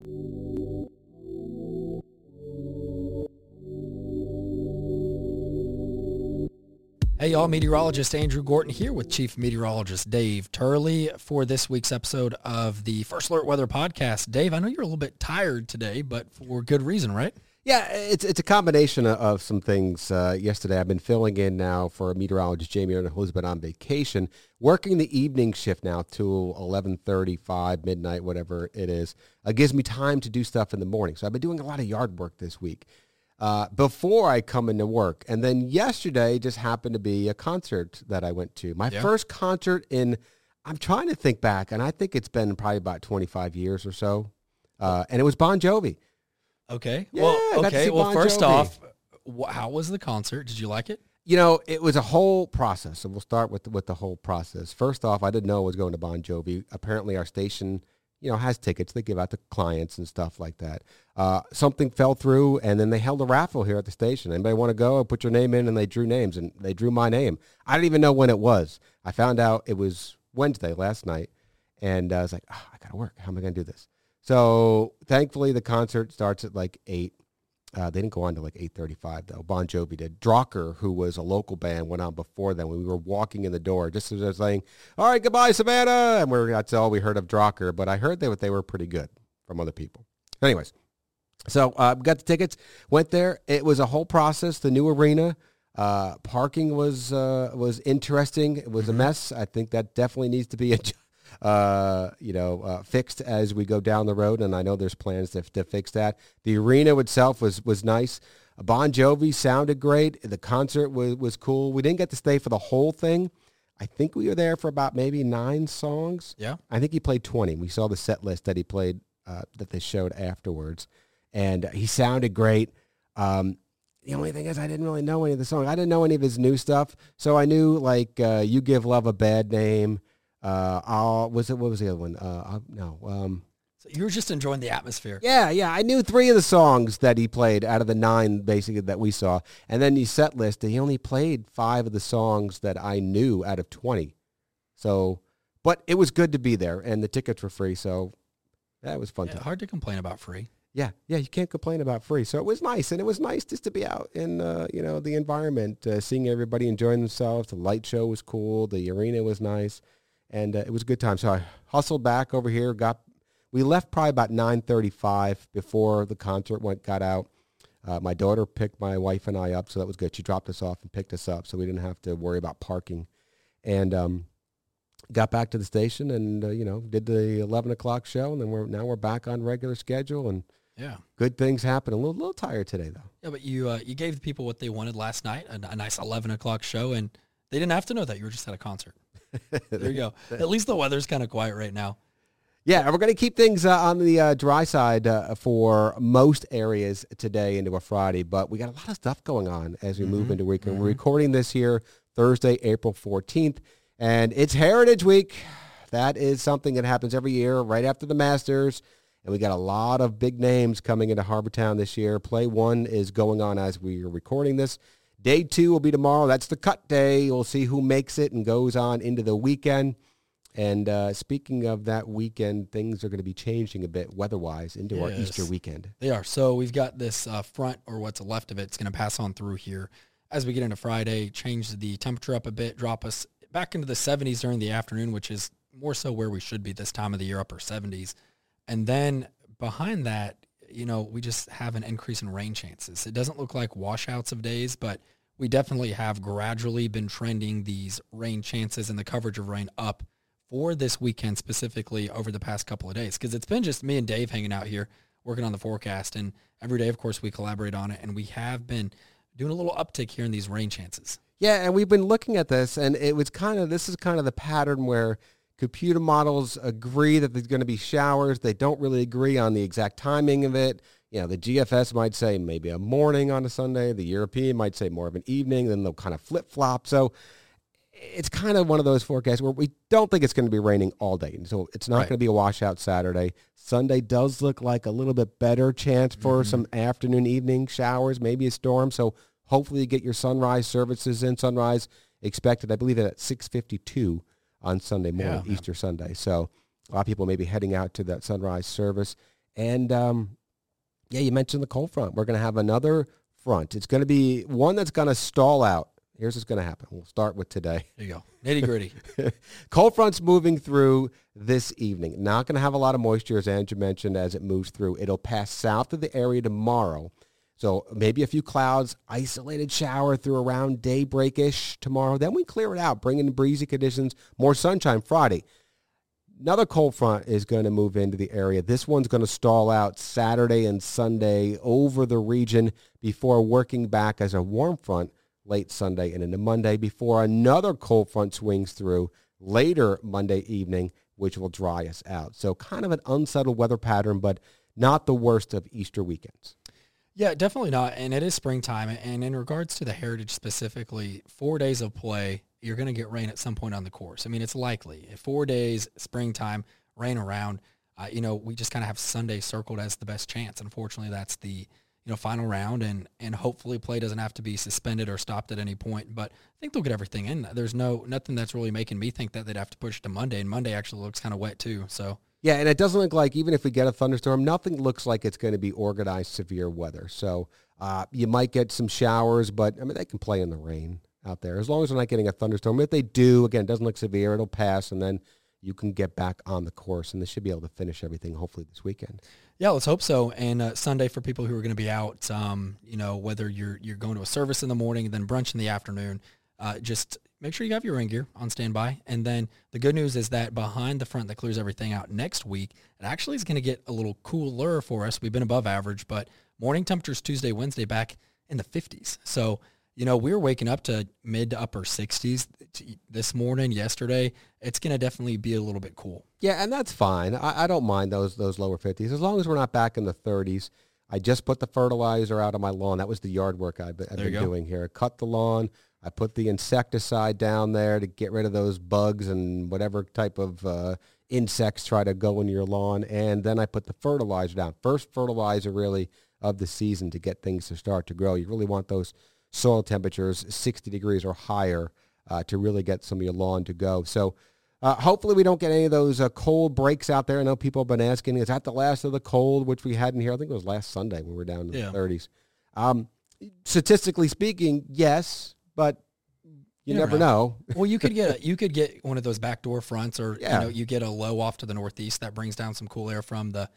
Hey y'all, meteorologist Andrew Gorton here with Chief Meteorologist Dave Turley for this week's episode of the First Alert Weather Podcast. Dave, I know you're a little bit tired today, but for good reason, right? Yeah, it's it's a combination of, some things. Uh, yesterday, I've been filling in now for a meteorologist Jamie Erna, who's been on vacation, working the evening shift now till 11.35, midnight, whatever it is. Uh, gives me time to do stuff in the morning. So I've been doing a lot of yard work this week uh, before I come into work. And then yesterday just happened to be a concert that I went to. My Yeah. first concert in, I'm trying to think back, and I think it's been probably about 25 years or so. Uh, and it was Bon Jovi. Okay. Yeah, well, okay. Well, Bon first Jovi. off, wh- how was the concert? Did you like it? You know, it was a whole process. So we'll start with with the whole process. First off, I didn't know I was going to Bon Jovi. Apparently, our station, you know, has tickets they give out to clients and stuff like that. Uh, something fell through, and then they held a raffle here at the station. Anybody want to go? Put your name in, and they drew names, and they drew my name. I didn't even know when it was. I found out it was Wednesday last night, and I was like, oh, I got to work. How am I going to do this? So thankfully, the concert starts at like eight. Uh, they didn't go on to like 8.35 though. Bon Jovi did. drocker who was a local band, went on before them. When we were walking in the door, just as I was saying, all right, goodbye, Savannah. And we're, that's all we heard of drocker But I heard that they were pretty good from other people. Anyways, so uh, got the tickets, went there. It was a whole process. The new arena, uh, parking was uh, was interesting. It was a mess. I think that definitely needs to be a, uh, you know uh, fixed as we go down the road. And I know there's plans to, to fix that. The arena itself was was nice. Bon Jovi sounded great. The concert was was cool. We didn't get to stay for the whole thing. I think we were there for about maybe nine songs. Yeah. I think he played 20. We saw the set list that he played uh, that they showed afterwards, and he sounded great. Um, the only thing is I didn't really know any of the songs. I didn't know any of his new stuff, so I knew like uh, "You Give Love a Bad Name." Uh, I'll, was it what was the other one? Uh, no, um, So you were just enjoying the atmosphere. yeah, yeah. I knew three of the songs that he played out of the nine basically that we saw, and then the set list. He only played five of the songs that I knew out of twenty. So, but it was good to be there, and the tickets were free, so that was fun. Yeah, time. hard to complain about free. Yeah, yeah, you can't complain about free. So it was nice, and it was nice just to be out in uh, you know the environment, uh, seeing everybody enjoying themselves. The light show was cool. The arena was nice, and uh, it was a good time. So I hustled back over here. Got we left probably about nine thirty-five before the concert went got out. Uh, my daughter picked my wife and I up, so that was good. She dropped us off and picked us up, so we didn't have to worry about parking. And um, got back to the station, and uh, you know did the eleven o'clock show, and then we're now we're back on regular schedule and Yeah. good things happen. A little, little tired today though. Yeah, but you uh, you gave the people what they wanted last night, a, a nice 11 o'clock show, and they didn't have to know that you were just at a concert. There you go. At least the weather's kind of quiet right now. Yeah, and we're going to keep things uh, on the uh, dry side uh, for most areas today into a Friday, but we got a lot of stuff going on as we move into weekend. We're recording this here Thursday, April 14th, and it's Heritage Week. That is something that happens every year right after the Masters, and we got a lot of big names coming into Harbour Town this year. Play one is going on as we are recording this. Day two will be tomorrow. That's the cut day. We'll see who makes it and goes on into the weekend. And uh, speaking of that weekend, things are going to be changing a bit weather-wise into our Easter weekend. They are. So we've got this uh, front or what's left of it. It's going to pass on through here as we get into Friday, change the temperature up a bit, drop us back into the 70s during the afternoon, which is more so where we should be this time of the year, upper 70s. And then behind that, you know, we just have an increase in rain chances. It doesn't look like washouts of days, but we definitely have gradually been trending these rain chances and the coverage of rain up for this weekend specifically over the past couple of days because it's been just me and Dave hanging out here working on the forecast and every day of course we collaborate on it and we have been doing a little uptick here in these rain chances. Yeah, and we've been looking at this, and it was kind of this is kind of the pattern where computer models agree that there's going to be showers. They don't really agree on the exact timing of it. You know, the GFS might say maybe a morning on a Sunday. The European might say more of an evening. Then they'll kind of flip flop. So it's kind of one of those forecasts where we don't think it's going to be raining all day. And So it's not Right. going to be a washout Saturday. Sunday does look like a little bit better chance for Mm-hmm. some afternoon, evening showers, maybe a storm. So hopefully you get your sunrise services in. Sunrise expected, I believe, at 652 on Sunday morning, Yeah. Easter Sunday. So a lot of people may be heading out to that sunrise service. And um, yeah, you mentioned the cold front. We're going to have another front. It's going to be one that's going to stall out. Here's what's going to happen. We'll start with today. There you go. Nitty gritty. cold front's moving through this evening. Not going to have a lot of moisture, as Andrew mentioned, as it moves through. It'll pass south of the area tomorrow. So maybe a few clouds, isolated shower through around daybreak-ish tomorrow. Then we clear it out, bring in breezy conditions, more sunshine Friday. Another cold front is going to move into the area. This one's going to stall out Saturday and Sunday over the region before working back as a warm front late Sunday and into Monday before another cold front swings through later Monday evening, which will dry us out. So kind of an unsettled weather pattern, but not the worst of Easter weekends. Yeah, definitely not. And it is springtime. And in regards to the Heritage specifically, four days of play, you're going to get rain at some point on the course. I mean, it's likely. Four days, springtime, rain around. Uh, you know, we just kind of have Sunday circled as the best chance. Unfortunately, that's the you know final round, and and hopefully play doesn't have to be suspended or stopped at any point. But I think they'll get everything in. There's no nothing that's really making me think that they'd have to push to Monday, and Monday actually looks kind of wet too. So yeah, and it doesn't look like even if we get a thunderstorm, nothing looks like it's going to be organized severe weather. So uh, you might get some showers, but I mean they can play in the rain out there as long as they're not getting a thunderstorm. If they do, again, it doesn't look severe. It'll pass, and then you can get back on the course, and they should be able to finish everything hopefully this weekend. Yeah, let's hope so. And uh, Sunday for people who are going to be out, um, you know, whether you're you're going to a service in the morning and then brunch in the afternoon, uh, just make sure you have your rain gear on standby. And then the good news is that behind the front that clears everything out next week, it actually is going to get a little cooler for us. We've been above average, but morning temperatures Tuesday, Wednesday back in the 50s. So, you know, we were waking up to mid to upper 60s this morning, yesterday. It's going to definitely be a little bit cool. Yeah, and that's fine. I, I don't mind those those lower 50s as long as we're not back in the 30s. I just put the fertilizer out on my lawn. That was the yard work I've, I've been doing here. Cut the lawn, I put the insecticide down there to get rid of those bugs and whatever type of uh, insects try to go in your lawn. And then I put the fertilizer down. First fertilizer really of the season to get things to start to grow. You really want those soil temperatures 60 degrees or higher uh, to really get some of your lawn to go. So uh, hopefully we don't get any of those uh, cold breaks out there. I know people have been asking, is that the last of the cold, which we had in here? I think it was last Sunday when we were down in yeah. the 30s. Um, statistically speaking, yes, but you, you never, never know. know. well, you could get a, you could get one of those backdoor fronts, or yeah. you know, you get a low off to the northeast that brings down some cool air from the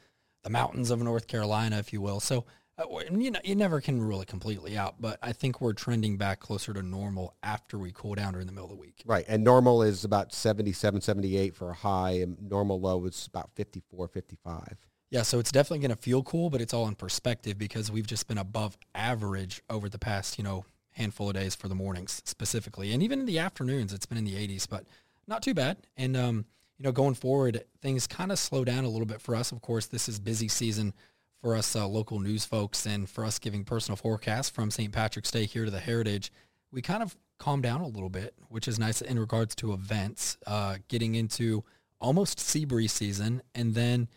the mountains of North Carolina, if you will. So you know, you never can rule it completely out, but I think we're trending back closer to normal after we cool down during the middle of the week. Right. And normal is about 77, 78 for a high, and normal low is about 54, 55. Yeah, so it's definitely going to feel cool, but it's all in perspective because we've just been above average over the past, you know, handful of days for the mornings specifically. And even in the afternoons, it's been in the 80s, but not too bad. And, um, you know, going forward, things kind of slow down a little bit for us. Of course, this is busy season for us uh, local news folks and for us giving personal forecasts from St. Patrick's Day here to the Heritage. We kind of calmed down a little bit, which is nice in regards to events, uh, getting into almost sea breeze season. And then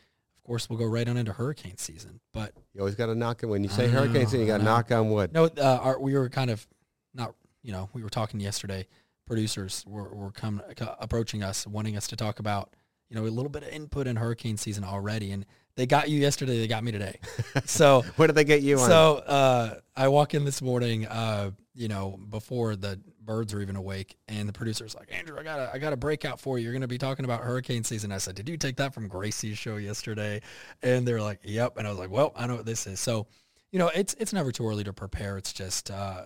of course, we'll go right on into hurricane season. But you always got to knock on when you say hurricane season, you got to knock on wood. No, uh, our, we were kind of not. You know, we were talking yesterday. Producers were were come approaching us, wanting us to talk about you know a little bit of input in hurricane season already, and they got you yesterday. They got me today. So what did they get you on? So uh, I walk in this morning, uh, you know, before the birds are even awake, and the producer's like, Andrew, I got a, I got a breakout for you. You're going to be talking about hurricane season. I said, Did you take that from Gracie's show yesterday? And they're like, Yep. And I was like, Well, I know what this is. So, you know, it's it's never too early to prepare. It's just, uh,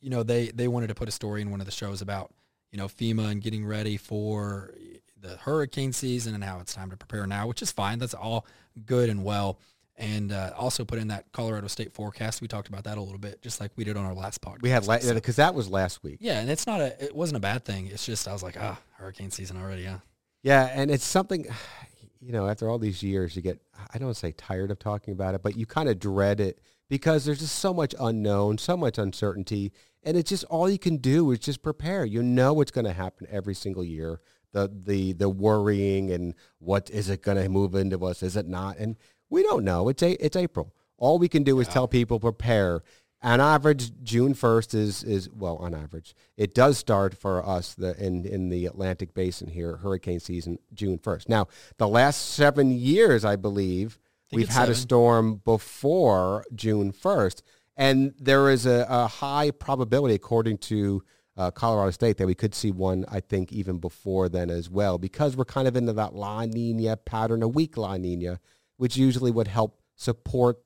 you know, they they wanted to put a story in one of the shows about, you know, FEMA and getting ready for the hurricane season and how it's time to prepare now, which is fine. That's all good and well. And uh, also put in that Colorado State forecast. We talked about that a little bit, just like we did on our last podcast. We had because la- that was last week. Yeah, and it's not a it wasn't a bad thing. It's just I was like, ah, hurricane season already. Yeah. Yeah, and it's something, you know, after all these years, you get I don't say tired of talking about it, but you kind of dread it because there's just so much unknown, so much uncertainty, and it's just all you can do is just prepare. You know what's going to happen every single year the the the worrying and what is it going to move into us? Is it not? And we don't know. It's a it's April. All we can do is tell people prepare. On average, June first is is well on average. It does start for us the in in the Atlantic Basin here hurricane season June first. Now the last seven years, I believe, We've it's had a storm before June 1st, and there is a, a high probability, according to uh, Colorado State, that we could see one, I think, even before then as well, because we're kind of into that La Nina pattern, a weak La Nina, which usually would help support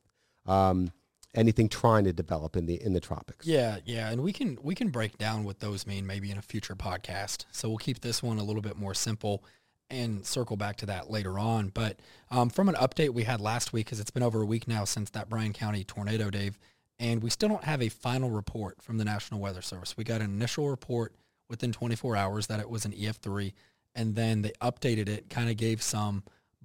um, anything trying to develop in the in the tropics. Yeah, yeah, and we can we can break down what those mean maybe in a future podcast. So we'll keep this one a little bit more simple and circle back to that later on. But um, from an update we had last week, because it's been over a week now since that Bryan County tornado, Dave, and we still don't have a final report from the National Weather Service. We got an initial report within 24 hours that it was an EF3, and then they updated it, kind of gave some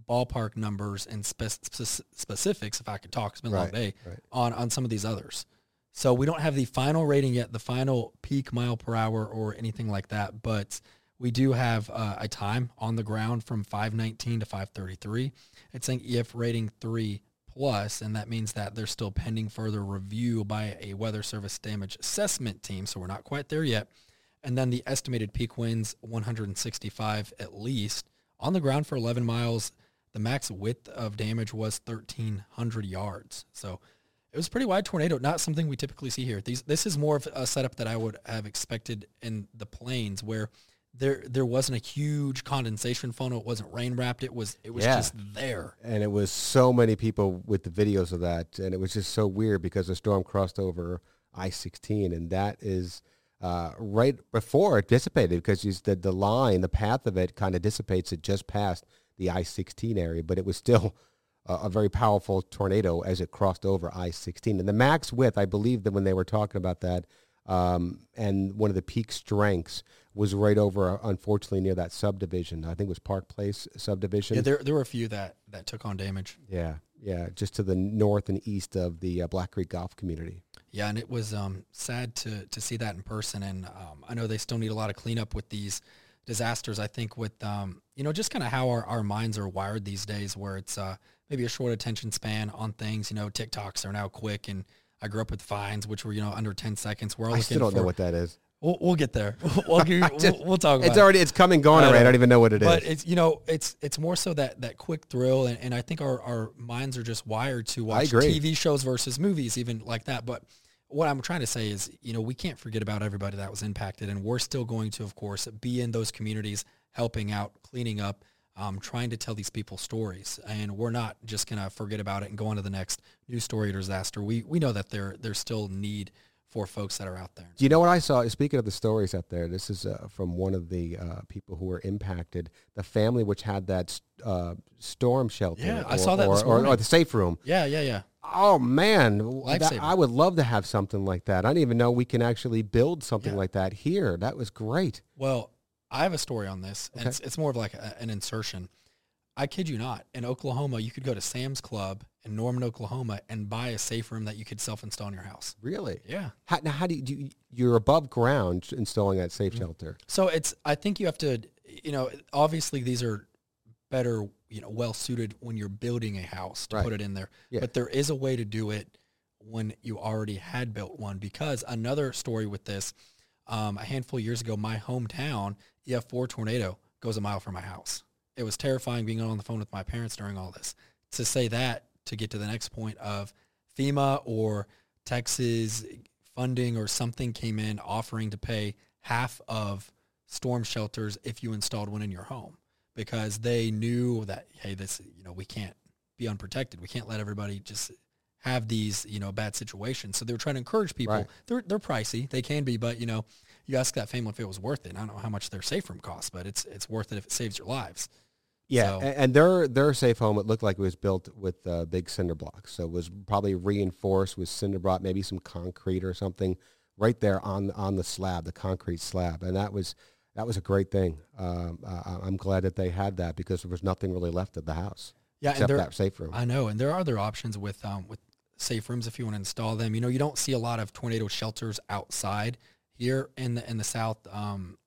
ballpark numbers and spec- spec- specifics, if I could talk, it's been a long day, right. on, on some of these others. So we don't have the final rating yet, the final peak mile per hour or anything like that, but we do have uh, a time on the ground from 519 to 533. It's saying EF rating 3 plus, and that means that they're still pending further review by a Weather Service damage assessment team, so we're not quite there yet. And then the estimated peak winds, 165 at least. On the ground for 11 miles, the max width of damage was 1,300 yards. So it was a pretty wide tornado, not something we typically see here. These, this is more of a setup that I would have expected in the plains where there there wasn't a huge condensation funnel. It wasn't rain wrapped. It was it was Yeah. just there. and it was so many people with the videos of that, and it was just so weird because the storm crossed over I-16, and that is uh, right before it dissipated because you, the the line, the path of it, kind of dissipates. It just past the I-16 area, but it was still a, a very powerful tornado as it crossed over I-16, and the max width, I believe that when they were talking about that. Um, and one of the peak strengths was right over, unfortunately, near that subdivision. I think it was Park Place subdivision. Yeah, there there were a few that that took on damage. Yeah, yeah, just to the north and east of the uh, Black Creek Golf Community. Yeah, and it was um, sad to to see that in person. And um, I know they still need a lot of cleanup with these disasters. I think with um, you know just kind of how our, our minds are wired these days, where it's uh, maybe a short attention span on things. You know, TikToks are now quick, and I grew up with Vines, which were you know under ten seconds. We're all I still don't for. know what that is. we'll, we'll get there. We'll, you- just- we'll, we'll talk about It's it. already it's coming and gone already. I don't even know what it is. But it's you know it's it's more so that that quick thrill, and, and I think our, our minds are just wired to watch. TV shows versus movies, even like that. But what I'm trying to say is, you know, we can't forget about everybody that was impacted, and we're still going to, of course, be in those communities, helping out, cleaning up, um, trying to tell these people stories, and we're not just gonna forget about it and go on to the next news story or disaster. We we know that there there's still need for folks that are out there. Do you know what I saw? Speaking of the stories out there, this is uh, from one of the uh, people who were impacted. The family which had that uh, storm shelter. Yeah, I saw that or, this or, or the safe room. Yeah, yeah, yeah. Oh man, that- I would love to have something like that. I didn't even know we can actually build something Yeah. like that here. That was great. Well, I have a story on this, and Okay. it's, it's more of like a, an insertion. I kid you not. In Oklahoma, you could go to Sam's Club in Norman, Oklahoma, and buy a safe room that you could self-install in your house. Really? Yeah. How, now, how do you, do you? You're above ground installing that safe Mm-hmm. shelter. So it's. I think you have to. You know, obviously these are better. You know, well suited when you're building a house to Right. put it in there. Yeah. But there is a way to do it when you already had built one. Because another story with this, um, a handful of years ago, my hometown EF4 tornado goes a mile from my house. It was terrifying being on the phone with my parents during all this. To say that, to get to the next point of FEMA or Texas funding or something came in offering to pay half of storm shelters if you installed one in your home because they knew that, hey, this, you know, we can't be unprotected. We can't let everybody just have these, you know, bad situations. So they were trying to encourage people. Right. They're, they're pricey. They can be, but, you know, you ask that family if it was worth it. I don't know how much their safe room costs, but it's it's worth it if it saves your lives. Yeah, So- and their their safe home it looked like it was built with uh, big cinder blocks, so it was probably reinforced with cinder block, maybe some concrete or something, right there on on the slab, the concrete slab, and that was that was a great thing. Um, I, I'm glad that they had that because there was nothing really left of the house Yeah, and except there, that safe room. I know, and there are other options with um, with safe rooms if you want to install them. You know, you don't see a lot of tornado shelters outside here in the in the south, um,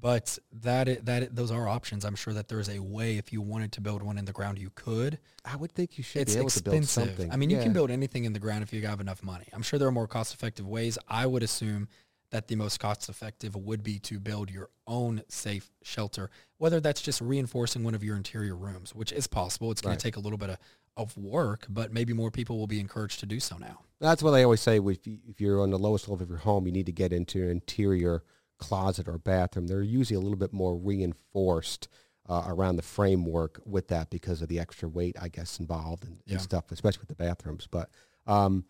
but that that those are options. I'm sure that there's a way if you wanted to build one in the ground, you could. I would think you should It's be able to build expensive. something. I mean, you can build anything in the ground if you have enough money. I'm sure there are more cost-effective ways. I would assume that the most cost-effective would be to build your own safe shelter, whether that's just reinforcing one of your interior rooms, which is possible. It's going Right. to take a little bit of of work, but maybe more people will be encouraged to do so now. That's what I always say. If, you, if you're on the lowest level of your home, you need to get into an interior closet or bathroom. They're usually a little bit more reinforced uh, around the framework with that because of the extra weight, I guess, involved and, Yeah. and stuff, especially with the bathrooms. But um,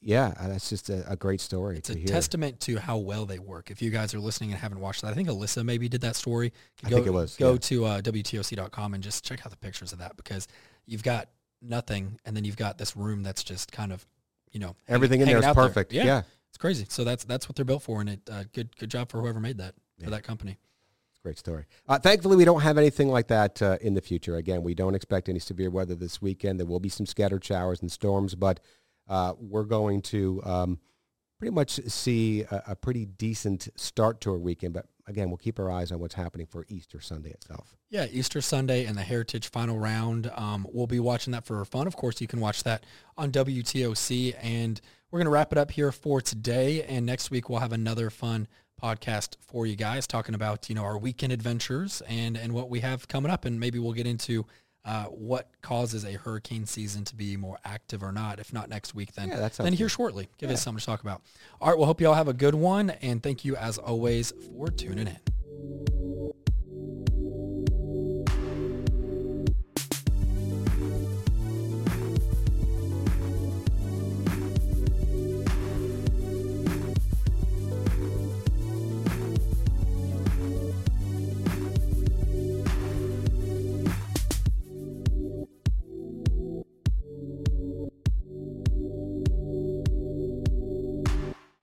yeah, uh, that's just a, a great story It's a hear. testament to how well they work. If you guys are listening and haven't watched that, I think Alyssa maybe did that story. I Go- think it was, Go yeah. to uh, WTOC.com and just check out the pictures of that because you've got nothing and then you've got this room that's just kind of, you know, Everything in there is perfect. Yeah. yeah. It's crazy. So that's that's what they're built for, and it uh, good good job for whoever made that Yeah. for that company. Great story. Uh, thankfully, we don't have anything like that uh, in the future. Again, we don't expect any severe weather this weekend. There will be some scattered showers and storms, but uh, we're going to um, pretty much see a, a pretty decent start to our weekend. But again, we'll keep our eyes on what's happening for Easter Sunday itself. Yeah, Easter Sunday and the Heritage Final Round. Um, we'll be watching that for fun. Of course, you can watch that on WTOC, and we're going to wrap it up here for today. And next week we'll have another fun podcast for you guys, talking about you know our weekend adventures and and what we have coming up, and maybe we'll get into. Uh, what causes a hurricane season to be more active or not? If not next week, then Yeah, then here good. shortly. Give us something to talk about. All right, well, hope you all have a good one, and thank you as always for tuning in.